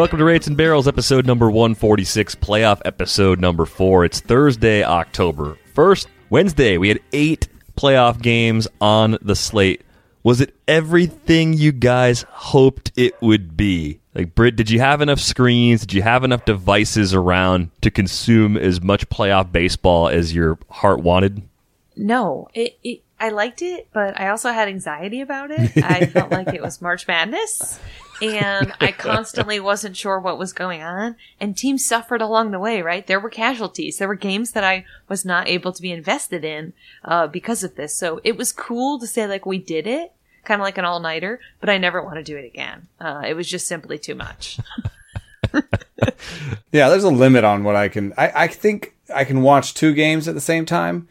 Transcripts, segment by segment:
Welcome to Rates and Barrels, episode number 146, playoff episode number four. It's Thursday, October 1st. Wednesday, we had eight playoff games on the slate. Was it everything you guys hoped it would be? Like, Britt, did you have enough screens? Did you have enough devices around to consume as much playoff baseball as your heart wanted? No, it, it I liked it, but I also had anxiety about it. I felt like it was March Madness, and I constantly wasn't sure what was going on. And teams suffered along the way, right? There were casualties. There were games that I was not able to be invested in uh, because of this. So it was cool to say like we did it, kind of like an all nighter, but I never want to do it again. Uh, it was just simply too much. yeah, there's a limit on what I can. I, I think I can watch two games at the same time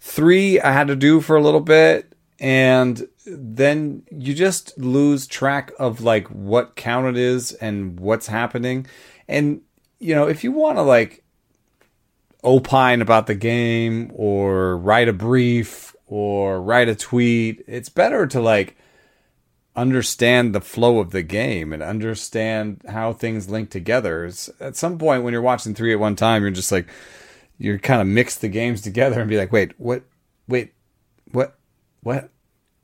Three, I had to do for a little bit, and then you just lose track of like what count it is and what's happening. And, you know, if you want to like opine about the game or write a brief or write a tweet, it's better to like understand the flow of the game and understand how things link together. It's, at some point when you're watching three at one time, you're just like, you kind of mix the games together and be like, wait, what, wait, what, what,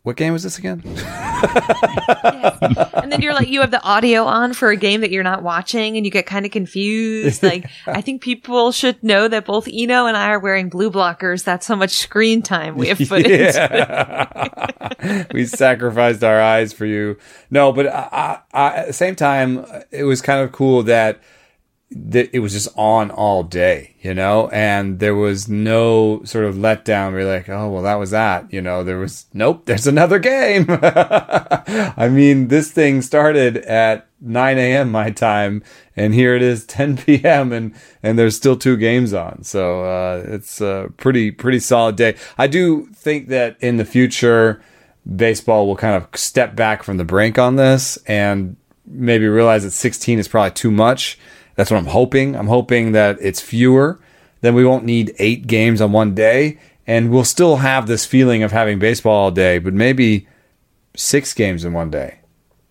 what game was this again? yes. And then you're like, you have the audio on for a game that you're not watching and you get kind of confused. Like, I think people should know that both Eno and I are wearing blue blockers. That's how much screen time we have put yeah. into We sacrificed our eyes for you. No, but I, I, at the same time, it was kind of cool that that it was just on all day, you know, and there was no sort of letdown. We're like, oh, well, that was that, you know, there was, nope, there's another game. I mean, this thing started at 9 a.m. my time, and here it is 10 p.m. and, and there's still two games on. So, uh, it's a pretty, pretty solid day. I do think that in the future, baseball will kind of step back from the brink on this and maybe realize that 16 is probably too much that's what I'm hoping. I'm hoping that it's fewer. Then we won't need eight games on one day, and we'll still have this feeling of having baseball all day, but maybe six games in one day.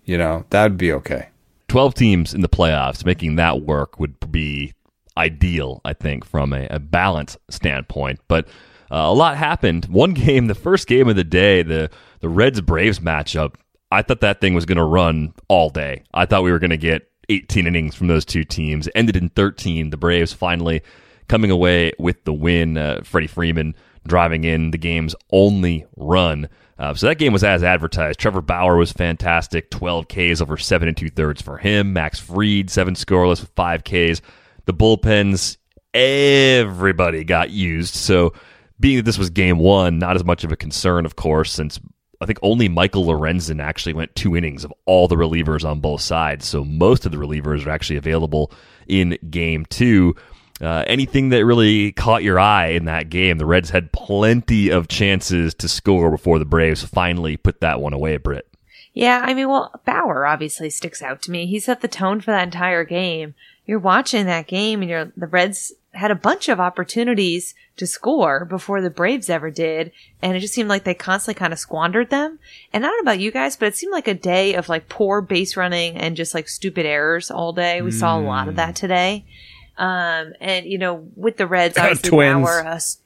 You know, that'd be okay. 12 teams in the playoffs, making that work would be ideal, I think, from a, a balance standpoint. But uh, a lot happened. One game, the first game of the day, the, the Reds Braves matchup, I thought that thing was going to run all day. I thought we were going to get 18 innings from those two teams. ended in 13. The Braves finally coming away with the win. Uh, Freddie Freeman driving in the game's only run. Uh, so that game was as advertised. Trevor Bauer was fantastic. 12 Ks over seven and two thirds for him. Max Fried, seven scoreless with five Ks. The bullpens, everybody got used. So being that this was game one, not as much of a concern, of course, since I think only Michael Lorenzen actually went two innings of all the relievers on both sides. So most of the relievers are actually available in game two. Uh, anything that really caught your eye in that game? The Reds had plenty of chances to score before the Braves finally put that one away, Britt. Yeah, I mean, well, Bauer obviously sticks out to me. He set the tone for that entire game. You're watching that game and you're, the Reds had a bunch of opportunities to score before the Braves ever did. And it just seemed like they constantly kind of squandered them. And I don't know about you guys, but it seemed like a day of like poor base running and just like stupid errors all day. We mm. saw a lot of that mm. today. Um, and you know, with the Reds, obviously Twins. Bauer, us,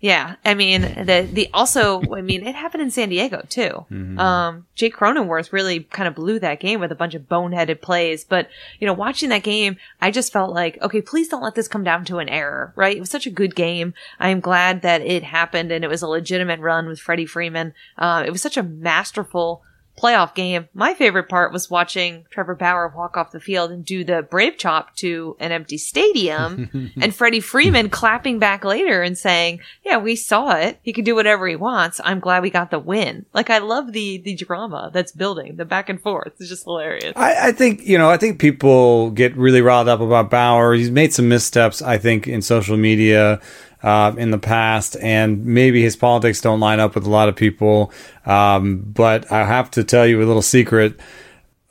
yeah, I mean the the also I mean it happened in San Diego too. Mm-hmm. Um, Jake Cronenworth really kind of blew that game with a bunch of boneheaded plays. But you know, watching that game, I just felt like, okay, please don't let this come down to an error. Right? It was such a good game. I am glad that it happened and it was a legitimate run with Freddie Freeman. Uh, it was such a masterful playoff game. My favorite part was watching Trevor Bauer walk off the field and do the brave chop to an empty stadium and Freddie Freeman clapping back later and saying, yeah, we saw it. He can do whatever he wants. I'm glad we got the win. Like I love the, the drama that's building, the back and forth. It's just hilarious. I, I think you know. I think people get really riled up about Bauer. He's made some missteps. I think in social media uh, in the past, and maybe his politics don't line up with a lot of people. Um, but I have to tell you a little secret: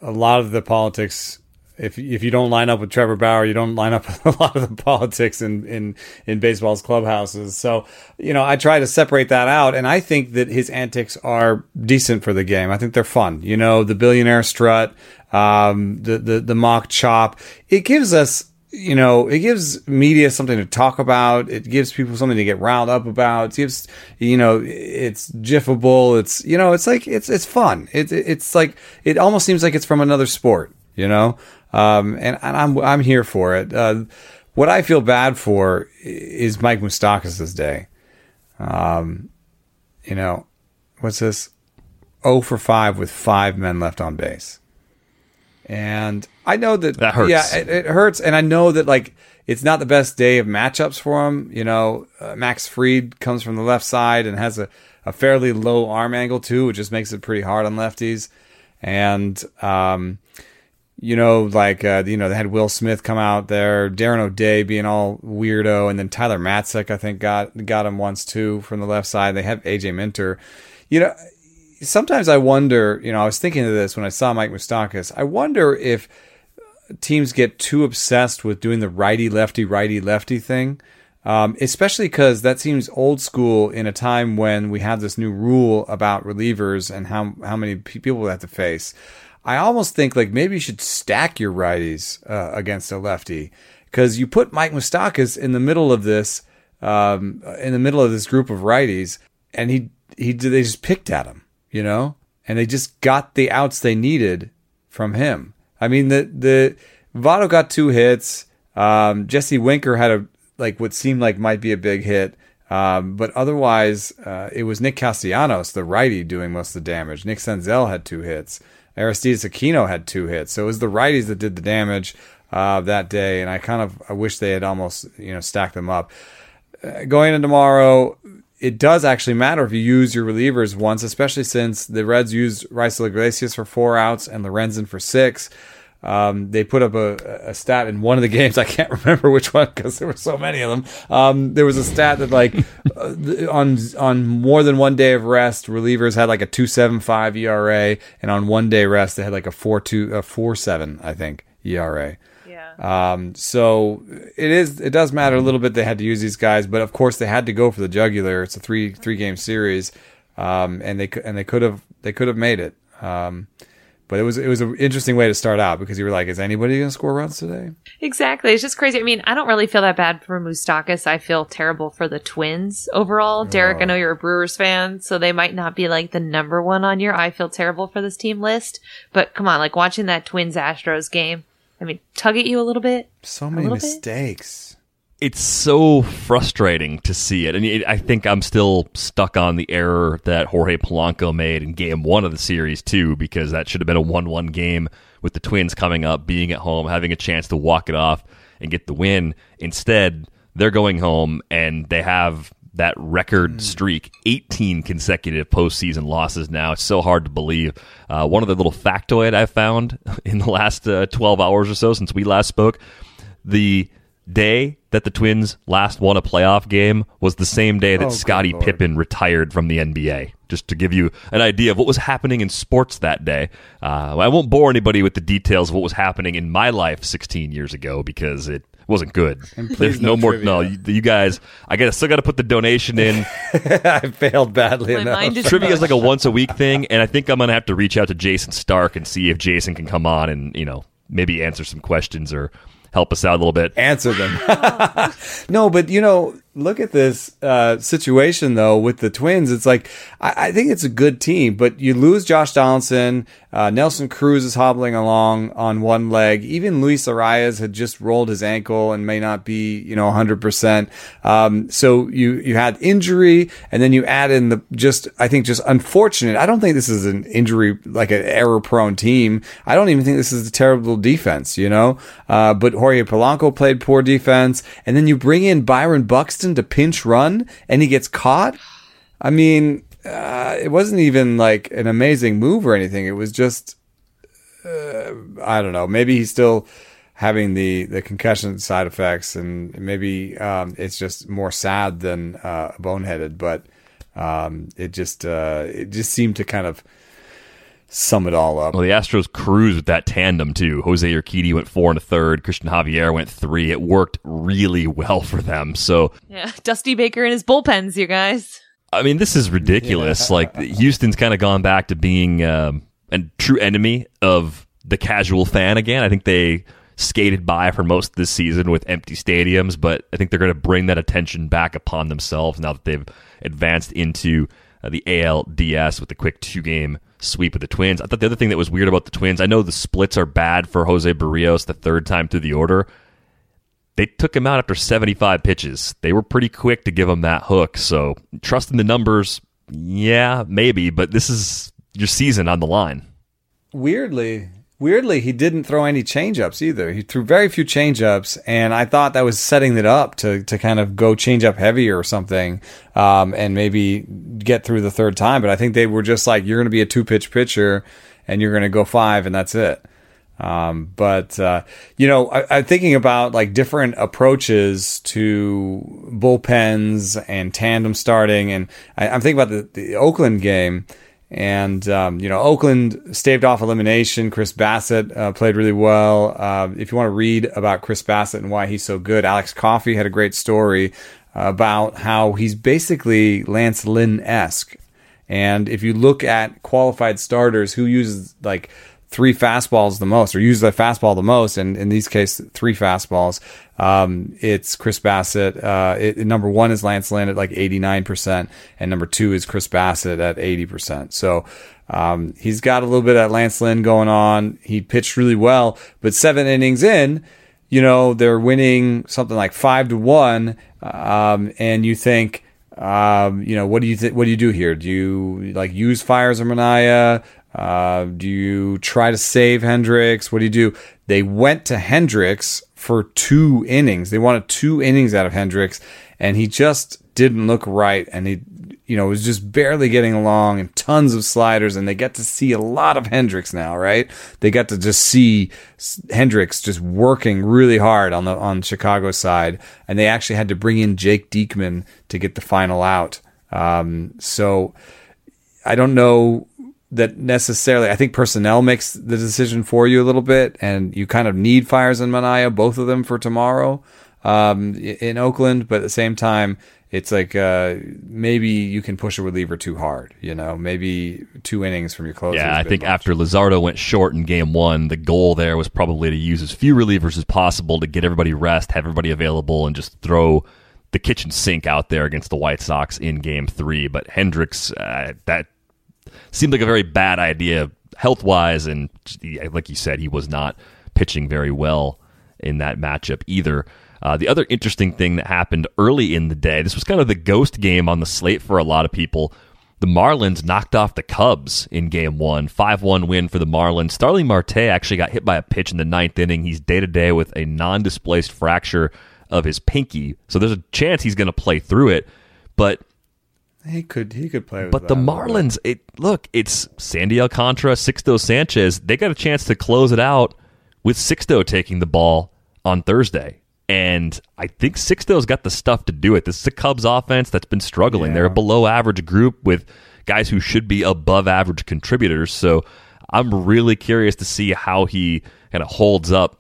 a lot of the politics. If, if you don't line up with Trevor Bauer, you don't line up with a lot of the politics in, in, in baseball's clubhouses. So, you know, I try to separate that out. And I think that his antics are decent for the game. I think they're fun. You know, the billionaire strut, um, the, the, the mock chop. It gives us you know, it gives media something to talk about. It gives people something to get riled up about. It gives, you know, it's jiffable. It's, you know, it's like, it's, it's fun. It's, it's like, it almost seems like it's from another sport, you know? Um, and, and I'm, I'm here for it. Uh, what I feel bad for is Mike Moustakas' day. Um, you know, what's this? 0 for 5 with five men left on base. And I know that That hurts. Yeah, it, it hurts, and I know that like it's not the best day of matchups for him. You know, uh, Max Fried comes from the left side and has a, a fairly low arm angle too, which just makes it pretty hard on lefties. And um, you know, like uh, you know, they had Will Smith come out there, Darren O'Day being all weirdo, and then Tyler Matzek, I think, got got him once too from the left side. They have AJ Minter. You know, sometimes I wonder. You know, I was thinking of this when I saw Mike Moustakas. I wonder if teams get too obsessed with doing the righty lefty righty lefty thing. Um, especially because that seems old school in a time when we have this new rule about relievers and how how many people we have to face. I almost think like maybe you should stack your righties uh, against a lefty because you put Mike Moustakas in the middle of this, um, in the middle of this group of righties, and he he they just picked at him, you know, and they just got the outs they needed from him. I mean the the Votto got two hits. Um, Jesse Winker had a like what seemed like might be a big hit. Um, but otherwise, uh, it was Nick Castellanos, the righty, doing most of the damage. Nick Senzel had two hits. Aristides Aquino had two hits. So it was the righties that did the damage uh, that day, and I kind of I wish they had almost you know stacked them up. Uh, going into tomorrow, it does actually matter if you use your relievers once, especially since the Reds used Raisel Iglesias for four outs and Lorenzen for six. Um, they put up a, a stat in one of the games. I can't remember which one because there were so many of them. Um, there was a stat that like uh, on on more than one day of rest, relievers had like a two seven five ERA, and on one day rest, they had like a four two a four seven I think ERA. Yeah. Um, so it is it does matter a little bit. They had to use these guys, but of course they had to go for the jugular. It's a three three game series, um, and they and they could have they could have made it. Um, but it was it was an interesting way to start out because you were like, is anybody going to score runs today? Exactly. It's just crazy. I mean, I don't really feel that bad for Moustakas. I feel terrible for the Twins overall. Derek, I know you're a Brewers fan, so they might not be like the number one on your I feel terrible for this team list. But come on, like watching that Twins Astros game, I mean, tug at you a little bit. So many little bit? mistakes. it's so frustrating to see it. And it, I think I'm still stuck on the error that Jorge Polanco made in game one of the series, too, because that should have been a 1 1 game with the Twins coming up, being at home, having a chance to walk it off and get the win. Instead, they're going home and they have that record streak 18 consecutive postseason losses now. It's so hard to believe. Uh, one of the little factoid I found in the last uh, 12 hours or so since we last spoke the day that the Twins last won a playoff game was the same day that Oh, Scottie. Pippen retired from the NBA. Just to give you an idea of what was happening in sports that day. Uh, I won't bore anybody with the details of what was happening in my life 16 years ago because it wasn't good. There's no, no more. trivia. No, you, you guys. I got still got to put the donation in. I failed badly My enough. mind is Trivia is like a once a week thing, and I think I'm gonna have to reach out to Jayson Stark and see if Jason can come on and you know maybe answer some questions or help us out a little bit. answer them. no, but you know, look at this uh, situation though with the Twins. It's like I, I, think it's a good team, but you lose Josh Donaldson. Uh, Nelson Cruz is hobbling along on one leg. Even Luis Arraez had just rolled his ankle and may not be you know 100. Um, percent So you you had injury, and then you add in the just I think just unfortunate. I don't think this is an injury like an error prone team. I don't even think this is a terrible defense. You know, uh, but Jorge Polanco played poor defense, and then you bring in Byron Buxton to pinch run and he gets caught. I mean, uh, it wasn't even like an amazing move or anything. It was just, uh, I don't know. Maybe he's still having the, the concussion side effects, and maybe um, it's just more sad than uh, boneheaded. But um, it just uh, it just seemed to kind of sum it all up. Well, the Astros cruised with that tandem too. Jose Urquidy went four and a third. Christian Javier went three. It worked really well for them. So yeah, Dusty Baker and his bullpens, you guys. I mean, this is ridiculous. Yeah. Like Houston's kind of gone back to being um, a true enemy of the casual fan again. I think they skated by for most of this season with empty stadiums, but I think they're going to bring that attention back upon themselves now that they've advanced into uh, the ALDS with the quick two game sweep of the Twins. I thought the other thing that was weird about the Twins, I know the splits are bad for Jose Berrios the third time through the order. They took him out after 75 pitches. They were pretty quick to give him that hook. So, trusting the numbers, yeah, maybe, but this is your season on the line. Weirdly, Weirdly, he didn't throw any changeups either. He threw very few changeups, and I thought that was setting it up to to kind of go changeup heavy or something, um, and maybe get through the third time. But I think they were just like, you're going to be a two pitch pitcher, and you're going to go five, and that's it. Um, but uh, you know, I, am thinking about like different approaches to bullpens and tandem starting, and I, am thinking about the, the Oakland game and, um, you know, Oakland staved off elimination. Chris Bassitt uh, played really well. Uh, if you want to read about Chris Bassitt and why he's so good, Alex Coffey had a great story about how he's basically Lance Lynn esque. And if you look at qualified starters who uses like three fastballs the most, or use the fastball the most, and in these cases, three fastballs. Um, it's Chris Bassitt. Uh, it, number one is Lance Lynn at like 89%, and number two is Chris Bassitt at 80%. So, um, he's got a little bit of Lance Lynn going on. He pitched really well, but seven innings in, you know, they're winning something like five to one. Um, and you think, um, you know, what do you th- what do you do here? Do you like use Fiers or Manaea? Uh, do you try to save Hendriks? What do you do? They went to Hendriks for two innings. They wanted two innings out of Hendriks, and he just didn't look right. And he, you know, was just barely getting along and tons of sliders. And they get to see a lot of Hendriks now, right? They got to just see Hendriks just working really hard on the on Chicago side, and they actually had to bring in Jake Diekman to get the final out. Um, so I don't know that necessarily. I think personnel makes the decision for you a little bit, and you kind of need Fiers and Manaea, both of them for tomorrow um, in Oakland. But at the same time, it's like uh, maybe you can push a reliever too hard. You know, maybe two innings from your closer. Yeah, I think much. after Luzardo went short in game one, the goal there was probably to use as few relievers as possible to get everybody rest, have everybody available, and just throw the kitchen sink out there against the White Sox in game three. But Hendriks, uh, that seemed like a very bad idea health wise, and like you said, he was not pitching very well in that matchup either. Uh, the other interesting thing that happened early in the day, this was kind of the ghost game on the slate for a lot of people. The Marlins knocked off the Cubs in game one, 5 1 win for the Marlins. Starling Marte actually got hit by a pitch in the ninth inning. He's day to day with a non displaced fracture of his pinky. So there's a chance he's going to play through it. But he could he could play. but the Marlins, it look, it's Sandy Alcantara, Sixto Sanchez. They got a chance to close it out with Sixto taking the ball on Thursday. And I think Sixto's got the stuff to do it. This is a Cubs offense that's been struggling. Yeah. They're a below average group with guys who should be above average contributors. So I'm really curious to see how he kind of holds up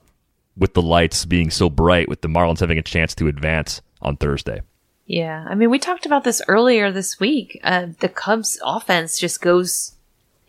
with the lights being so bright, with the Marlins having a chance to advance on Thursday. Yeah. I mean, we talked about this earlier this week. Uh, the Cubs offense just goes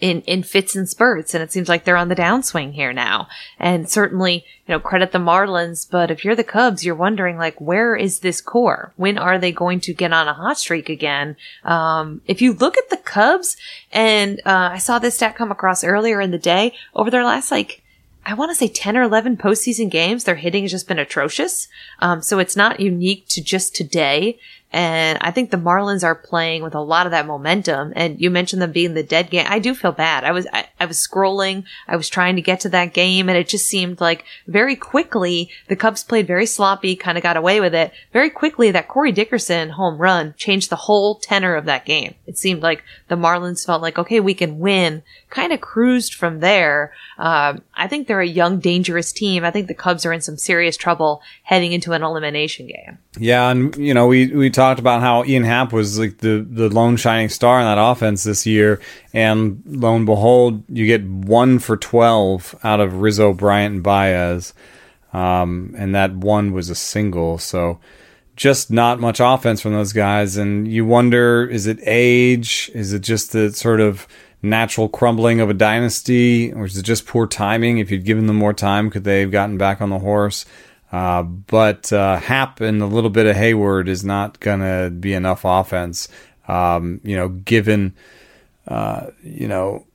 in, in fits and spurts. And it seems like they're on the downswing here now. And certainly, you know, credit the Marlins. But if you're the Cubs, you're wondering like, where is this core? When are they going to get on a hot streak again? Um, if you look at the Cubs and, uh, I saw this stat come across earlier in the day over their last like, I want to say 10 or 11 postseason games, their hitting has just been atrocious. Um, so it's not unique to just today. And I think the Marlins are playing with a lot of that momentum. And you mentioned them being the dead game. I do feel bad. I was, I, I, was scrolling. I was trying to get to that game and it just seemed like very quickly the Cubs played very sloppy, kind of got away with it. Very quickly that Corey Dickerson home run changed the whole tenor of that game. It seemed like the Marlins felt like, okay, we can win, kind of cruised from there. Um, I think they're a young, dangerous team. I think the Cubs are in some serious trouble heading into an elimination game. Yeah. And, you know, we, we talked about how Ian Happ was like the, the lone shining star in that offense this year. And lo and behold, you get one for 12 out of Rizzo, Bryant, and Baez. Um, and that one was a single. So just not much offense from those guys. And you wonder, is it age? Is it just the sort of natural crumbling of a dynasty? Or is it just poor timing? If you'd given them more time, could they have gotten back on the horse? Uh, but uh, Happ and a little bit of Heyward is not going to be enough offense. Um, you know, given, uh, you know,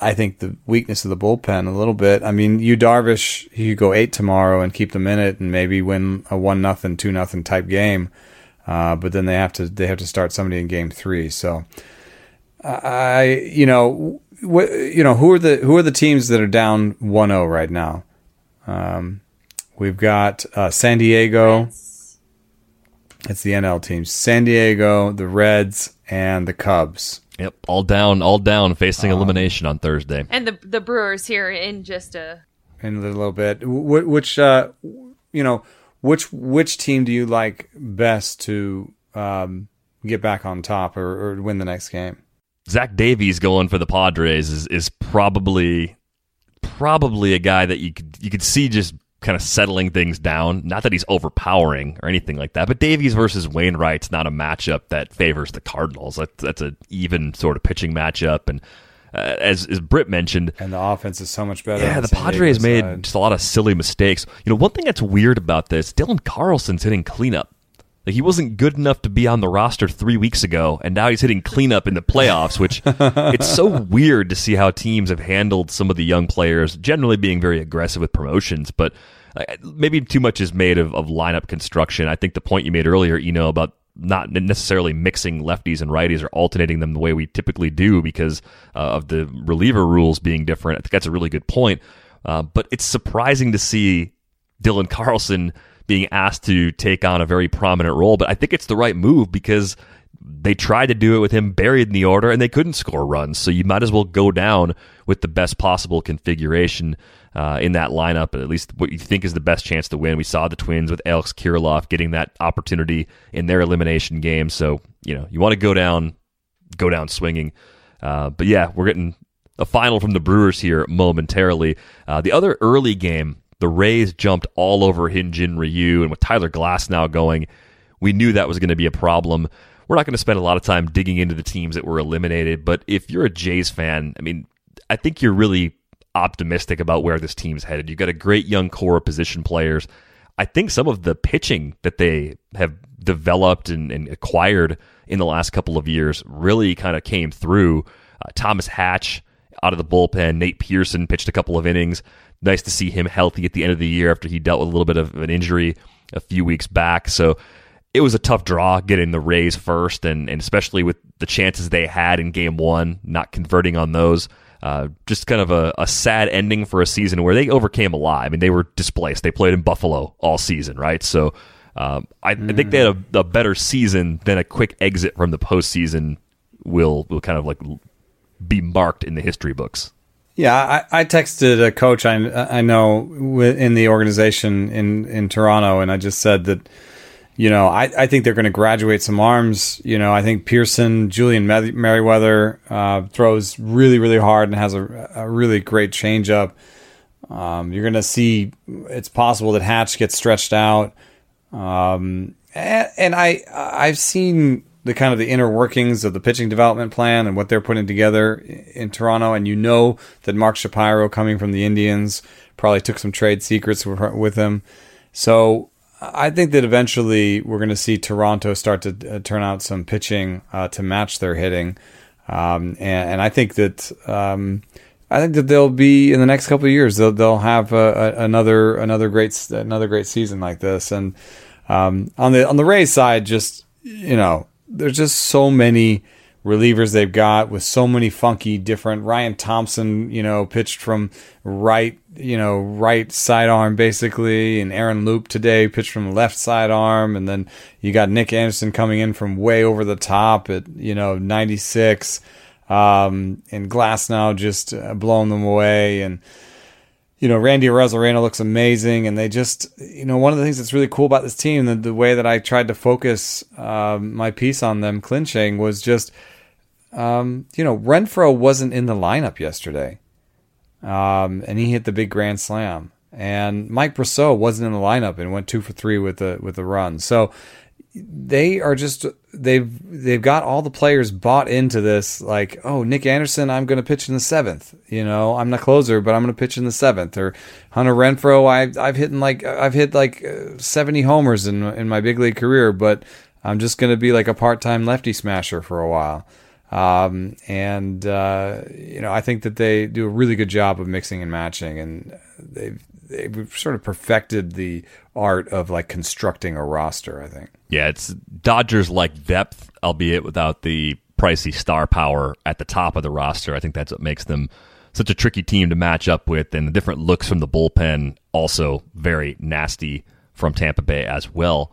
I think the weakness of the bullpen a little bit. I mean, you Darvish, you go eight tomorrow and keep them in it and maybe win a one nothing, two nothing type game. Uh, but then they have to they have to start somebody in game three. So I, you know, what you know, who are the who are the teams that are down 1-0 right now? Um, We've got uh, San Diego. Reds. It's the NL teams. San Diego, the Reds, and the Cubs. Yep, all down, all down, facing um, elimination on Thursday. And the the Brewers here in just a in a little bit. Wh- which uh, you know, which which team do you like best to um, get back on top or, or win the next game? Zach Davies going for the Padres is is probably probably a guy that you could you could see just kind of settling things down. Not that he's overpowering or anything like that, but Davies versus Wainwright's not a matchup that favors the Cardinals. That's, that's an even sort of pitching matchup, and uh, as as Britt mentioned, and the offense is so much better. Yeah, the Padres made side. just a lot of silly mistakes. You know, one thing that's weird about this, Dylan Carlson's hitting cleanup. Like he wasn't good enough to be on the roster three weeks ago, and now he's hitting cleanup in the playoffs. Which it's so weird to see how teams have handled some of the young players, generally being very aggressive with promotions, but maybe too much is made of, of lineup construction. I think the point you made earlier, you know, about not necessarily mixing lefties and righties or alternating them the way we typically do because uh, of the reliever rules being different. I think that's a really good point. Uh, but it's surprising to see Dylan Carlson being asked to take on a very prominent role. But I think it's the right move because they tried to do it with him buried in the order and they couldn't score runs. So you might as well go down with the best possible configuration uh, in that lineup, at least what you think is the best chance to win. We saw the Twins with Alex Kirilloff getting that opportunity in their elimination game. So, you know, you want to go down, go down swinging. Uh, but yeah, we're getting a final from the Brewers here momentarily. Uh, the other early game, the Rays jumped all over Hyun-Jin Ryu, and with Tyler Glasnow going, we knew that was going to be a problem. We're not going to spend a lot of time digging into the teams that were eliminated, but if you're a Jays fan, I mean, I think you're really optimistic about where this team's headed. You've got a great young core of position players. I think some of the pitching that they have developed and, and acquired in the last couple of years really kind of came through. Uh, Thomas Hatch out of the bullpen. Nate Pearson pitched a couple of innings. Nice to see him healthy at the end of the year after he dealt with a little bit of an injury a few weeks back. So it was a tough draw getting the Rays first, and, and especially with the chances they had in game one, not converting on those. Uh, just kind of a, a, sad ending for a season where they overcame a lot. I mean, they were displaced. They played in Buffalo all season, right? So um, I, mm. I, think they had a, a, better season than a quick exit from the postseason will will kind of like be marked in the history books. Yeah, I, I texted a coach I I know in the organization in in Toronto, and I just said that you know, I, I think they're going to graduate some arms. You know, I think Pearson, Julian Merryweather uh, throws really, really hard and has a, a really great changeup. Um, you're going to see it's possible that Hatch gets stretched out. Um, and, and, I I've seen the kind of the inner workings of the pitching development plan and what they're putting together in Toronto, and you know that Mark Shapiro, coming from the Indians, probably took some trade secrets with him. So I think that eventually we're going to see Toronto start to uh, turn out some pitching uh, to match their hitting, um, and, and, I think that um, I think that they'll be in the next couple of years they'll they'll have a, a, another another great another great season like this. And um, on the on the Rays side, just you know, there's just so many relievers they've got with so many funky different. Ryan Thompson, you know, pitched from right, you know, right sidearm basically, and Aaron Loup today pitched from left sidearm, and then you got Nick Anderson coming in from way over the top at you know 96, um, and Glasnow just uh, blowing them away and you know, Randy Arozarena looks amazing, and they just, you know, one of the things that's really cool about this team, the, the way that I tried to focus um, my piece on them clinching was just um, you know, Renfroe wasn't in the lineup yesterday, um, and he hit the big grand slam. And Mike Brosseau wasn't in the lineup and went two for three with the with the run. So they are just they've they've got all the players bought into this. Like, oh, Nick Anderson, I'm going to pitch in the seventh. You know, I'm the closer, but I'm going to pitch in the seventh. Or Hunter Renfroe I've I've hit like I've hit like 70 homers in in my big league career, but I'm just going to be like a part time lefty smasher for a while. Um, and uh, you know, I think that they do a really good job of mixing and matching, and they've they've sort of perfected the art of like constructing a roster. I think. Yeah, it's Dodgers like depth, albeit without the pricey star power at the top of the roster. I think that's what makes them such a tricky team to match up with, and the different looks from the bullpen also very nasty from Tampa Bay as well.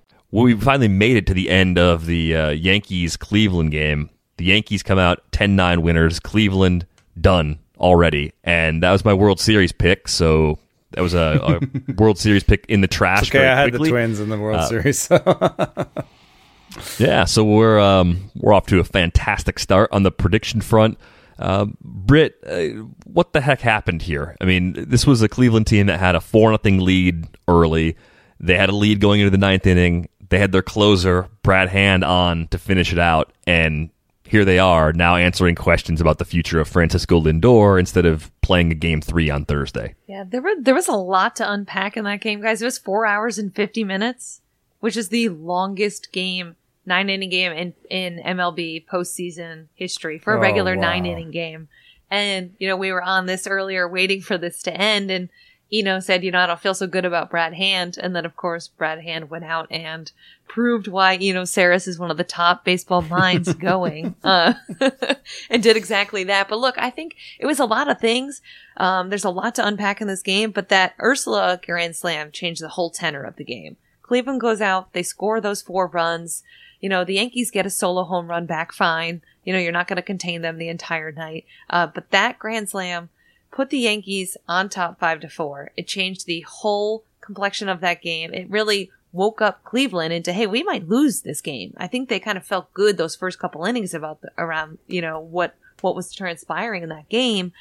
well, we finally made it to the end of the uh, Yankees Cleveland game. The Yankees come out 10 9 winners. Cleveland done already. And that was my World Series pick. So that was a, a World Series pick in the trash. okay, I had quickly. the Twins in the World uh, Series. yeah, so we're um, we're off to a fantastic start on the prediction front. Uh, Britt, uh, what the heck happened here? I mean, this was a Cleveland team that had a four nothing lead early. They had a lead going into the ninth inning, they had their closer, Brad Hand, on to finish it out, and here they are now answering questions about the future of Francisco Lindor instead of playing a game three on Thursday. Yeah, there were there was a lot to unpack in that game, guys. It was four hours and fifty minutes, which is the longest game, nine inning game in in MLB postseason history for a oh, regular wow. nine inning game. And you know, we were on this earlier, waiting for this to end, and Eno said, you know, I don't feel so good about Brad Hand. And then, of course, Brad Hand went out and proved why Eno Sarris is one of the top baseball minds going, uh, and did exactly that. But look, I think it was a lot of things. Um, there's a lot to unpack in this game, but that Urshela Grand Slam changed the whole tenor of the game. Cleveland goes out, they score those four runs. You know, the Yankees get a solo home run back fine. You know, you're not going to contain them the entire night. Uh, but that Grand Slam, put the Yankees on top five to four. It changed the whole complexion of that game. It really woke up Cleveland into, hey, we might lose this game. I think they kind of felt good those first couple innings about the, around, you know, what what was transpiring in that game.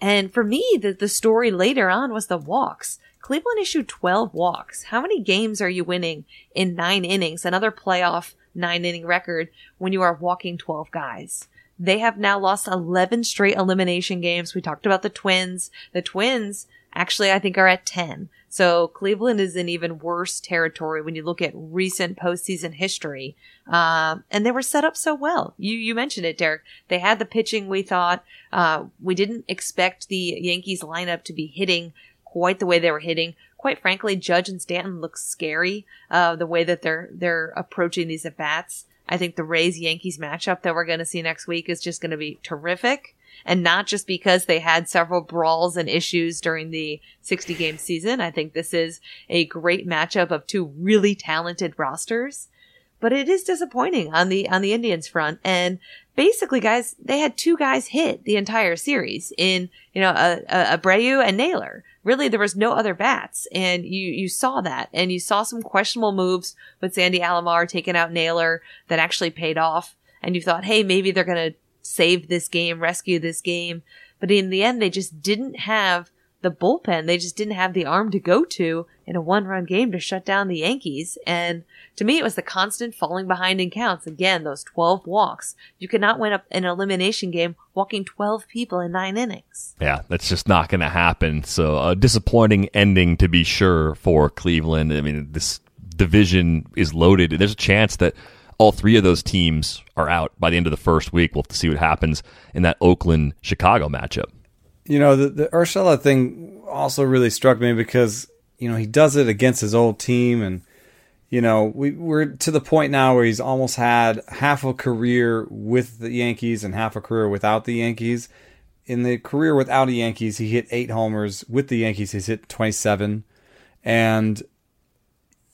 And for me, the, the story later on was the walks. Cleveland issued 12 walks. How many games are you winning in nine innings? Another playoff nine inning record when you are walking 12 guys. They have now lost 11 straight elimination games. We talked about the Twins. The Twins actually I think are at 10. So Cleveland is in even worse territory when you look at recent postseason history. Um, and they were set up so well. You, you mentioned it, Derek. They had the pitching we thought. Uh, we didn't expect the Yankees lineup to be hitting quite the way they were hitting. Quite frankly, Judge and Stanton look scary, uh, the way that they're, they're approaching these at bats. I think the Rays Yankees matchup that we're going to see next week is just going to be terrific and not just because they had several brawls and issues during the 60 game season. I think this is a great matchup of two really talented rosters, but it is disappointing on the, on the Indians front. And basically, guys, they had two guys hit the entire series in, you know, a, a Abreu and Naylor. Really, there was no other bats, and you you saw that, and you saw some questionable moves with Sandy Alomar taking out Naylor that actually paid off, and you thought, hey, maybe they're gonna save this game, rescue this game. But in the end, they just didn't have the bullpen. They just didn't have the arm to go to in a one run game to shut down the Yankees. And to me, it was the constant falling behind in counts. Again, those 12 walks. You could not win an elimination game walking 12 people in nine innings. Yeah, that's just not going to happen. So a disappointing ending to be sure for Cleveland. I mean, this division is loaded. There's a chance that all three of those teams are out by the end of the first week. We'll have to see what happens in that Oakland Chicago matchup. You know, the, the Urshela thing also really struck me because, you know, he does it against his old team. And, you know, we, we're to the point now where he's almost had half a career with the Yankees and half a career without the Yankees. In the career without the Yankees, he hit eight homers. With the Yankees, he's hit 27. And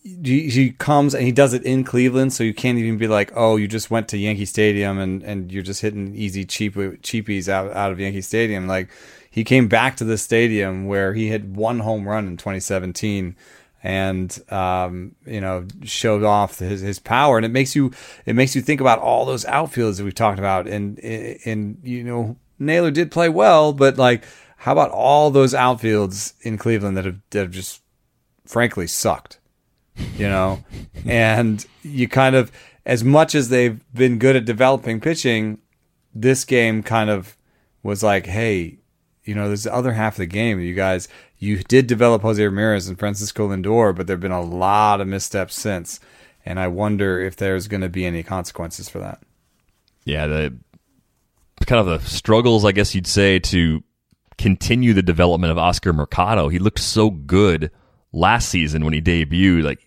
he comes and he does it in Cleveland, so you can't even be like, oh, you just went to Yankee Stadium and, and you're just hitting easy cheap cheapies out out of Yankee Stadium. Like he came back to the stadium where he had one home run in 2017 and um, you know showed off his, his power. And it makes you it makes you think about all those outfields that we've talked about. And and you know Naylor did play well but like how about all those outfields in Cleveland that have, that have just frankly sucked you know, and you kind of, as much as they've been good at developing pitching, this game kind of was like, hey, you know, there's the other half of the game. You guys, you did develop Jose Ramirez and Francisco Lindor, but there have been a lot of missteps since. And I wonder if there's going to be any consequences for that. Yeah, the kind of the struggles, I guess you'd say, to continue the development of Oscar Mercado. He looked so good last season when he debuted. Like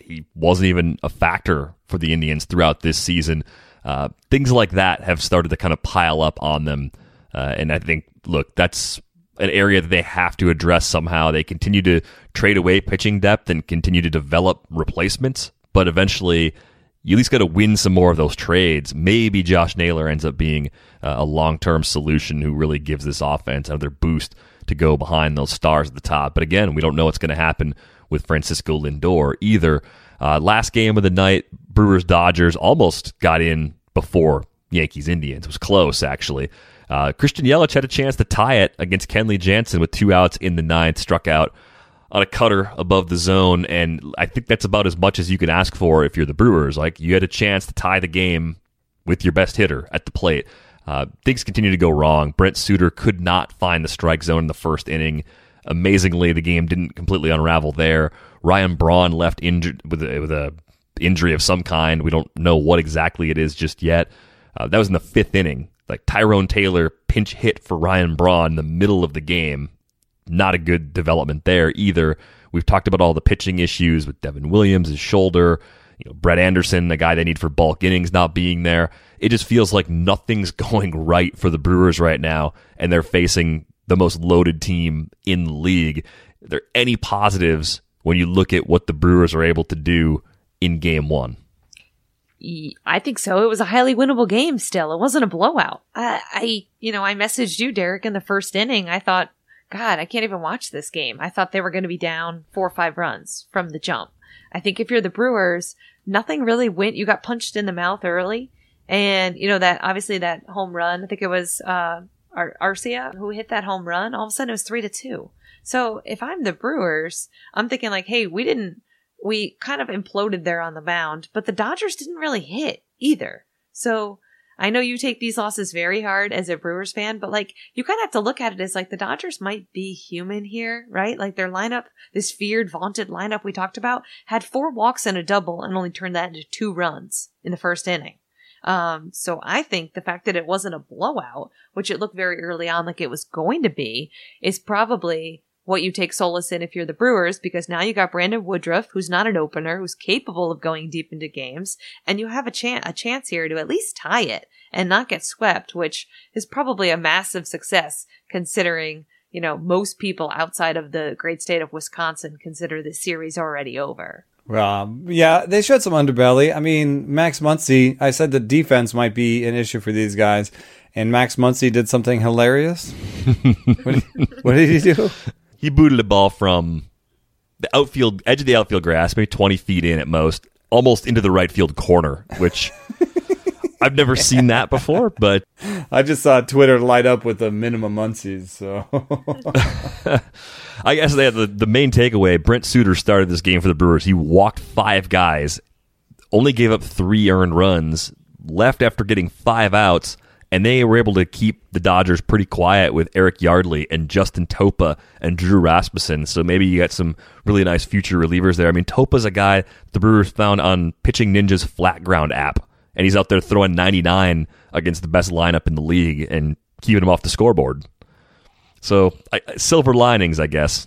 he wasn't even a factor for the Indians throughout this season. Uh, things like that have started to kind of pile up on them. Uh, and I think, look, that's an area that they have to address somehow. They continue to trade away pitching depth and continue to develop replacements, but eventually you at least got to win some more of those trades. Maybe Josh Naylor ends up being uh, a long term solution who really gives this offense another boost to go behind those stars at the top. But again, we don't know what's going to happen with Francisco Lindor either. Uh, last game of the night, Brewers Dodgers almost got in before Yankees Indians. It was close, actually. Uh, Christian Yelich had a chance to tie it against Kenley Jansen with two outs in the ninth, struck out on a cutter above the zone, and I think that's about as much as you can ask for if you're the Brewers. Like you had a chance to tie the game with your best hitter at the plate. Uh, things continue to go wrong. Brent Suter could not find the strike zone in the first inning. Amazingly, the game didn't completely unravel there. Ryan Braun left injured with a, with a injury of some kind. We don't know what exactly it is just yet. Uh, that was in the fifth inning. Like Tyrone Taylor pinch hit for Ryan Braun in the middle of the game. Not a good development there either. We've talked about all the pitching issues with Devin Williams, his shoulder, you know, Brett Anderson, the guy they need for bulk innings, not being there. It just feels like nothing's going right for the Brewers right now, and they're facing the most loaded team in the league. Are there any positives when you look at what the Brewers are able to do in game one? I think so. It was a highly winnable game still. It wasn't a blowout. I, I, you know, I messaged you, Derek, in the first inning. I thought, God, I can't even watch this game. I thought they were going to be down four or five runs from the jump. I think if you're the Brewers, nothing really went. You got punched in the mouth early. And, you know, that obviously that home run, I think it was, uh, Ar- Arcia who hit that home run. All of a sudden it was three to two. So if I'm the Brewers, I'm thinking like, hey, we didn't, we kind of imploded there on the mound, but the Dodgers didn't really hit either. So I know you take these losses very hard as a Brewers fan, but like you kind of have to look at it as like the Dodgers might be human here, right? Like their lineup, this feared, vaunted lineup we talked about, had four walks and a double and only turned that into two runs in the first inning. Um, so I think the fact that it wasn't a blowout, which it looked very early on like it was going to be, is probably what you take solace in if you're the Brewers, because now you got Brandon Woodruff, who's not an opener, who's capable of going deep into games, and you have a chance a chance here to at least tie it and not get swept, which is probably a massive success considering you know most people outside of the great state of Wisconsin consider this series already over. Well, yeah, they showed some underbelly. I mean, Max Muncy, I said the defense might be an issue for these guys, and Max Muncy did something hilarious. what, what did he do? He booted a ball from the outfield edge of the outfield grass, maybe 20 feet in at most, almost into the right field corner, which I've never seen that before, but I just saw Twitter light up with the minimum Muncies. So I guess they had the, the main takeaway. Brent Suter started this game for the Brewers. He walked five guys, only gave up three earned runs, left after getting five outs, and they were able to keep the Dodgers pretty quiet with Eric Yardley and Justin Topa and Drew Rasmussen. So maybe you got some really nice future relievers there. I mean, Topa's a guy the Brewers found on Pitching Ninja's Flat Ground app, and he's out there throwing 99 against the best lineup in the league and keeping him off the scoreboard. So I, silver linings, I guess.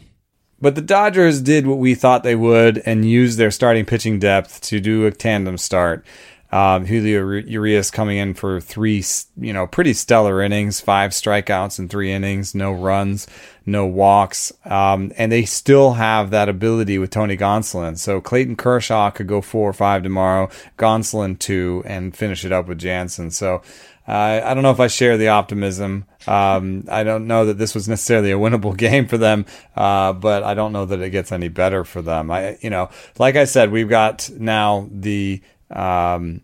But the Dodgers did what we thought they would and used their starting pitching depth to do a tandem start. Um, Julio Urias coming in for three, you know, pretty stellar innings, five strikeouts in three innings, no runs, no walks. Um, and they still have that ability with Tony Gonsolin. So Clayton Kershaw could go four or five tomorrow, Gonsolin two, and finish it up with Jansen. So uh, I don't know if I share the optimism. Um, I don't know that this was necessarily a winnable game for them, uh, but I don't know that it gets any better for them. I, you know, like I said, we've got now the um,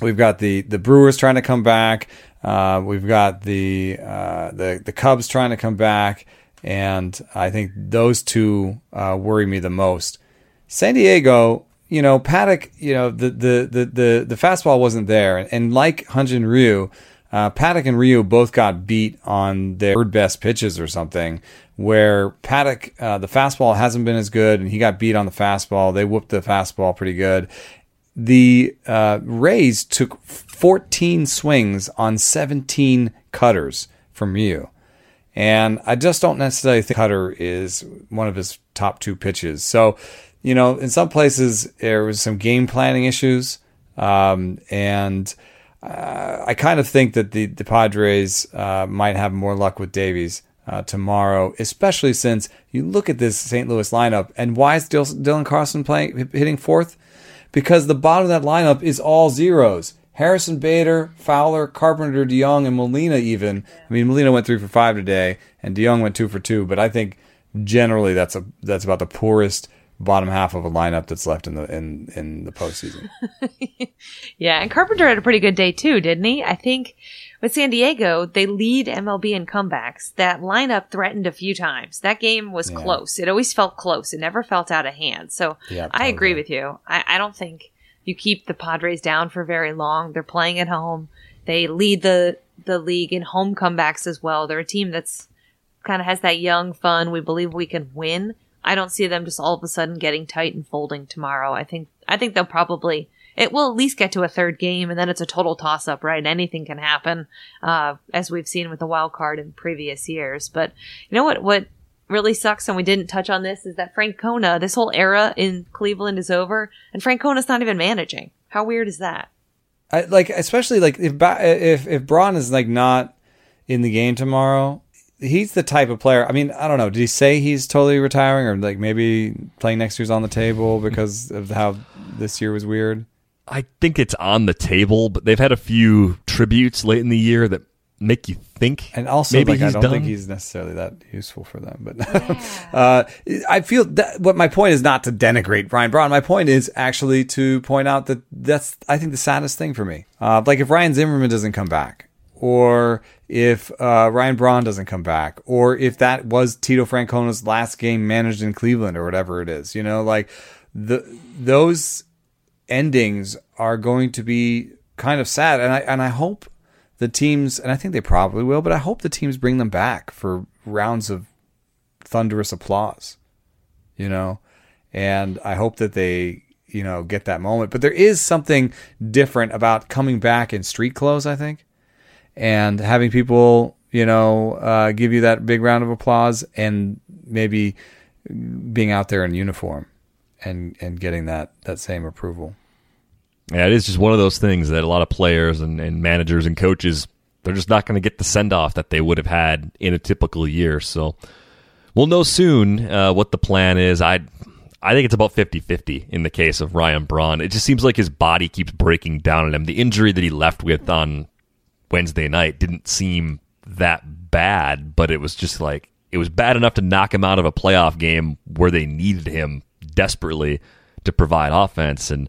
we've got the the Brewers trying to come back. Uh, we've got the uh, the the Cubs trying to come back, and I think those two uh, worry me the most. San Diego, you know, Paddack, you know, the the the the, the fastball wasn't there, and like Hyun-Jin Ryu, uh, Paddack and Ryu both got beat on their third best pitches or something. Where Paddack, uh, the fastball hasn't been as good, and he got beat on the fastball. They whooped the fastball pretty good. The uh, Rays took 14 swings on 17 cutters from Ryu. And I just don't necessarily think cutter is one of his top two pitches. So you know, in some places there was some game planning issues, um, and uh, I kind of think that the the Padres uh, might have more luck with Davies uh, tomorrow, especially since you look at this St. Louis lineup and why is Dylan Carlson playing hitting fourth? Because the bottom of that lineup is all zeros. Harrison Bader, Fowler, Carpenter, DeJong, and Molina. Even I mean, Molina went three for five today, and DeJong went two for two. But I think generally that's a that's about the poorest bottom half of a lineup that's left in the in in the postseason. yeah, and Carpenter had a pretty good day too, didn't he? I think with San Diego, they lead MLB in comebacks. That lineup threatened a few times. That game was yeah. close. It always felt close. It never felt out of hand. So yeah, I agree with you. I, I don't think you keep the Padres down for very long. They're playing at home. They lead the the league in home comebacks as well. They're a team that's kind of has that young fun. We believe we can win I don't see them just all of a sudden getting tight and folding tomorrow. I think I think they'll probably it will at least get to a third game, and then it's a total toss up, right? Anything can happen, uh, as we've seen with the wild card in previous years. But you know what? What really sucks, and we didn't touch on this, is that Francona, this whole era in Cleveland is over, and Francona's not even managing. How weird is that? I, like, especially like if if if Braun is like not in the game tomorrow, he's the type of player. I mean, I don't know. Did he say he's totally retiring, or like maybe playing next year's on the table because of how this year was weird? I think it's on the table, but they've had a few tributes late in the year that make you think. And also, maybe like, I don't done. think he's necessarily that useful for them. But yeah. uh, I feel that what my point is not to denigrate Ryan Braun. My point is actually to point out that that's I think the saddest thing for me. Uh, like if Ryan Zimmerman doesn't come back, or if uh, Ryan Braun doesn't come back, or if that was Tito Francona's last game managed in Cleveland or whatever it is. You know, like the those endings are going to be kind of sad. And I and I hope the teams, and I think they probably will, but I hope the teams bring them back for rounds of thunderous applause. You know, and I hope that they you know get that moment. But there is something different about coming back in street clothes. I think, and having people you know uh, give you that big round of applause, and maybe being out there in uniform and and getting that that same approval. Yeah, it is just one of those things that a lot of players and, and managers and coaches they're just not going to get the send off that they would have had in a typical year. So we'll know soon uh, what the plan is. I I think it's about 50-50 in the case of Ryan Braun. It just seems like his body keeps breaking down on him. The injury that he left with on Wednesday night didn't seem that bad, but it was just like it was bad enough to knock him out of a playoff game where they needed him desperately to provide offense and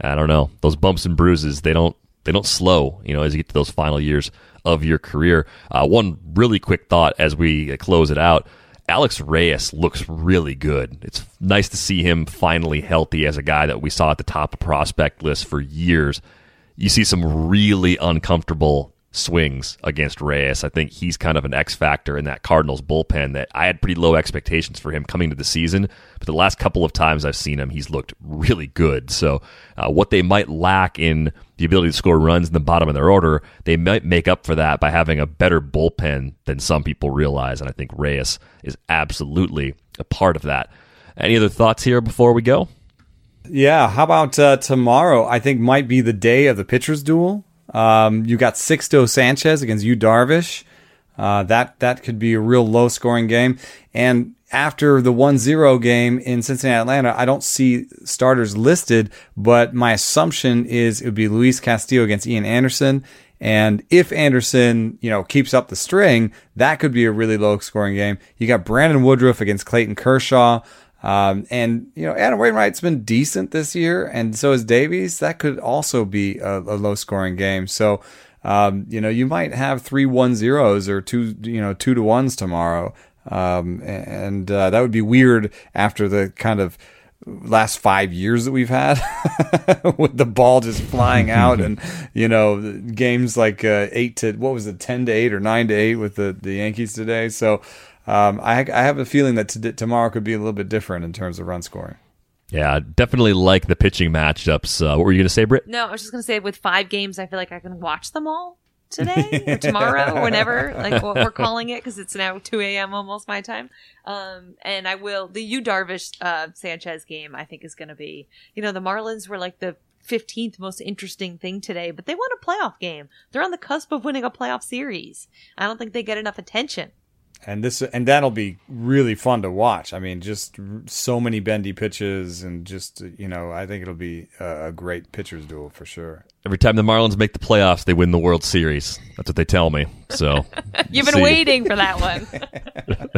I don't know those bumps and bruises they don't they don't slow you know as you get to those final years of your career. Uh, one really quick thought as we close it out. Alex Reyes looks really good. It's nice to see him finally healthy as a guy that we saw at the top of prospect list for years. You see some really uncomfortable swings against Reyes. I think he's kind of an X factor in that Cardinals bullpen that I had pretty low expectations for him coming to the season. But the last couple of times I've seen him, he's looked really good. So, uh, what they might lack in the ability to score runs in the bottom of their order, they might make up for that by having a better bullpen than some people realize. And I think Reyes is absolutely a part of that. Any other thoughts here before we go? Yeah, how about uh, tomorrow? I think might be the day of the pitchers duel. Um, you got Sixto Sanchez against Yu Darvish. Uh, that that could be a real low scoring game. And after the 1-0 game in Cincinnati Atlanta, I don't see starters listed, but my assumption is it would be Luis Castillo against Ian Anderson. And if Anderson, you know, keeps up the string, that could be a really low scoring game. You got Brandon Woodruff against Clayton Kershaw. Um, and you know, Adam Wainwright's been decent this year, and so is Davies. That could also be a, a low scoring game. So, um, you know, you might have three one zeros or two, you know, two to ones tomorrow. Um, and uh, that would be weird after the kind of last five years that we've had with the ball just flying out and you know games like uh, eight to what was it 10 to 8 or 9 to 8 with the, the yankees today so um, I, I have a feeling that t- tomorrow could be a little bit different in terms of run scoring. Yeah, definitely like the pitching matchups. Uh, what were you going to say, Britt? No, I was just going to say with five games, I feel like I can watch them all today or tomorrow, whenever, like what we're calling it, because it's now 2 a.m. almost my time. Um, and I will, the Yu Darvish uh, Sanchez game, I think is going to be, you know, the Marlins were like the 15th most interesting thing today, but they won a playoff game. They're on the cusp of winning a playoff series. I don't think they get enough attention and this and that'll be really fun to watch. I mean, just so many bendy pitches, and just you know, I think it'll be a great pitchers duel for sure. Every time the Marlins make the playoffs, they win the World Series. That's what they tell me. So you've been see. waiting for that one.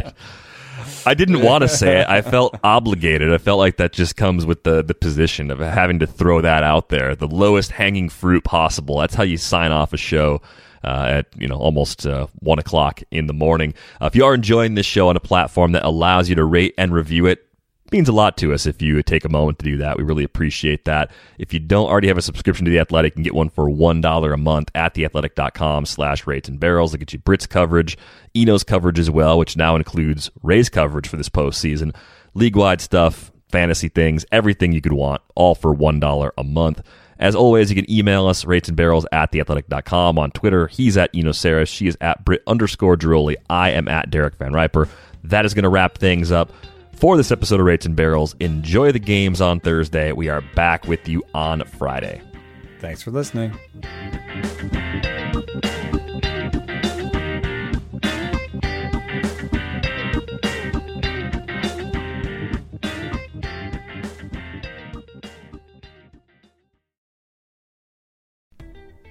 I didn't want to say it. I felt obligated. I felt like that just comes with the the position of having to throw that out there, the lowest hanging fruit possible. That's how you sign off a show uh, at you know almost uh, one o'clock in the morning. Uh, if you are enjoying this show on a platform that allows you to rate and review it, means a lot to us if you take a moment to do that. We really appreciate that. If you don't already have a subscription to The Athletic, you can get one for $1 a month at theathletic.com slash rates and barrels. They get you Brit's coverage, Eno's coverage as well, which now includes Ray's coverage for this postseason, league-wide stuff, fantasy things, everything you could want, all for $1 a month. As always, you can email us, rates and barrels at theathletic.com. On Twitter, he's at Eno Sarris. She is at Brit underscore Ghiroli. I am at Derek VanRiper. That is going to wrap things up for this episode of Rates and Barrels. Enjoy the games on Thursday. We are back with you on Friday. Thanks for listening.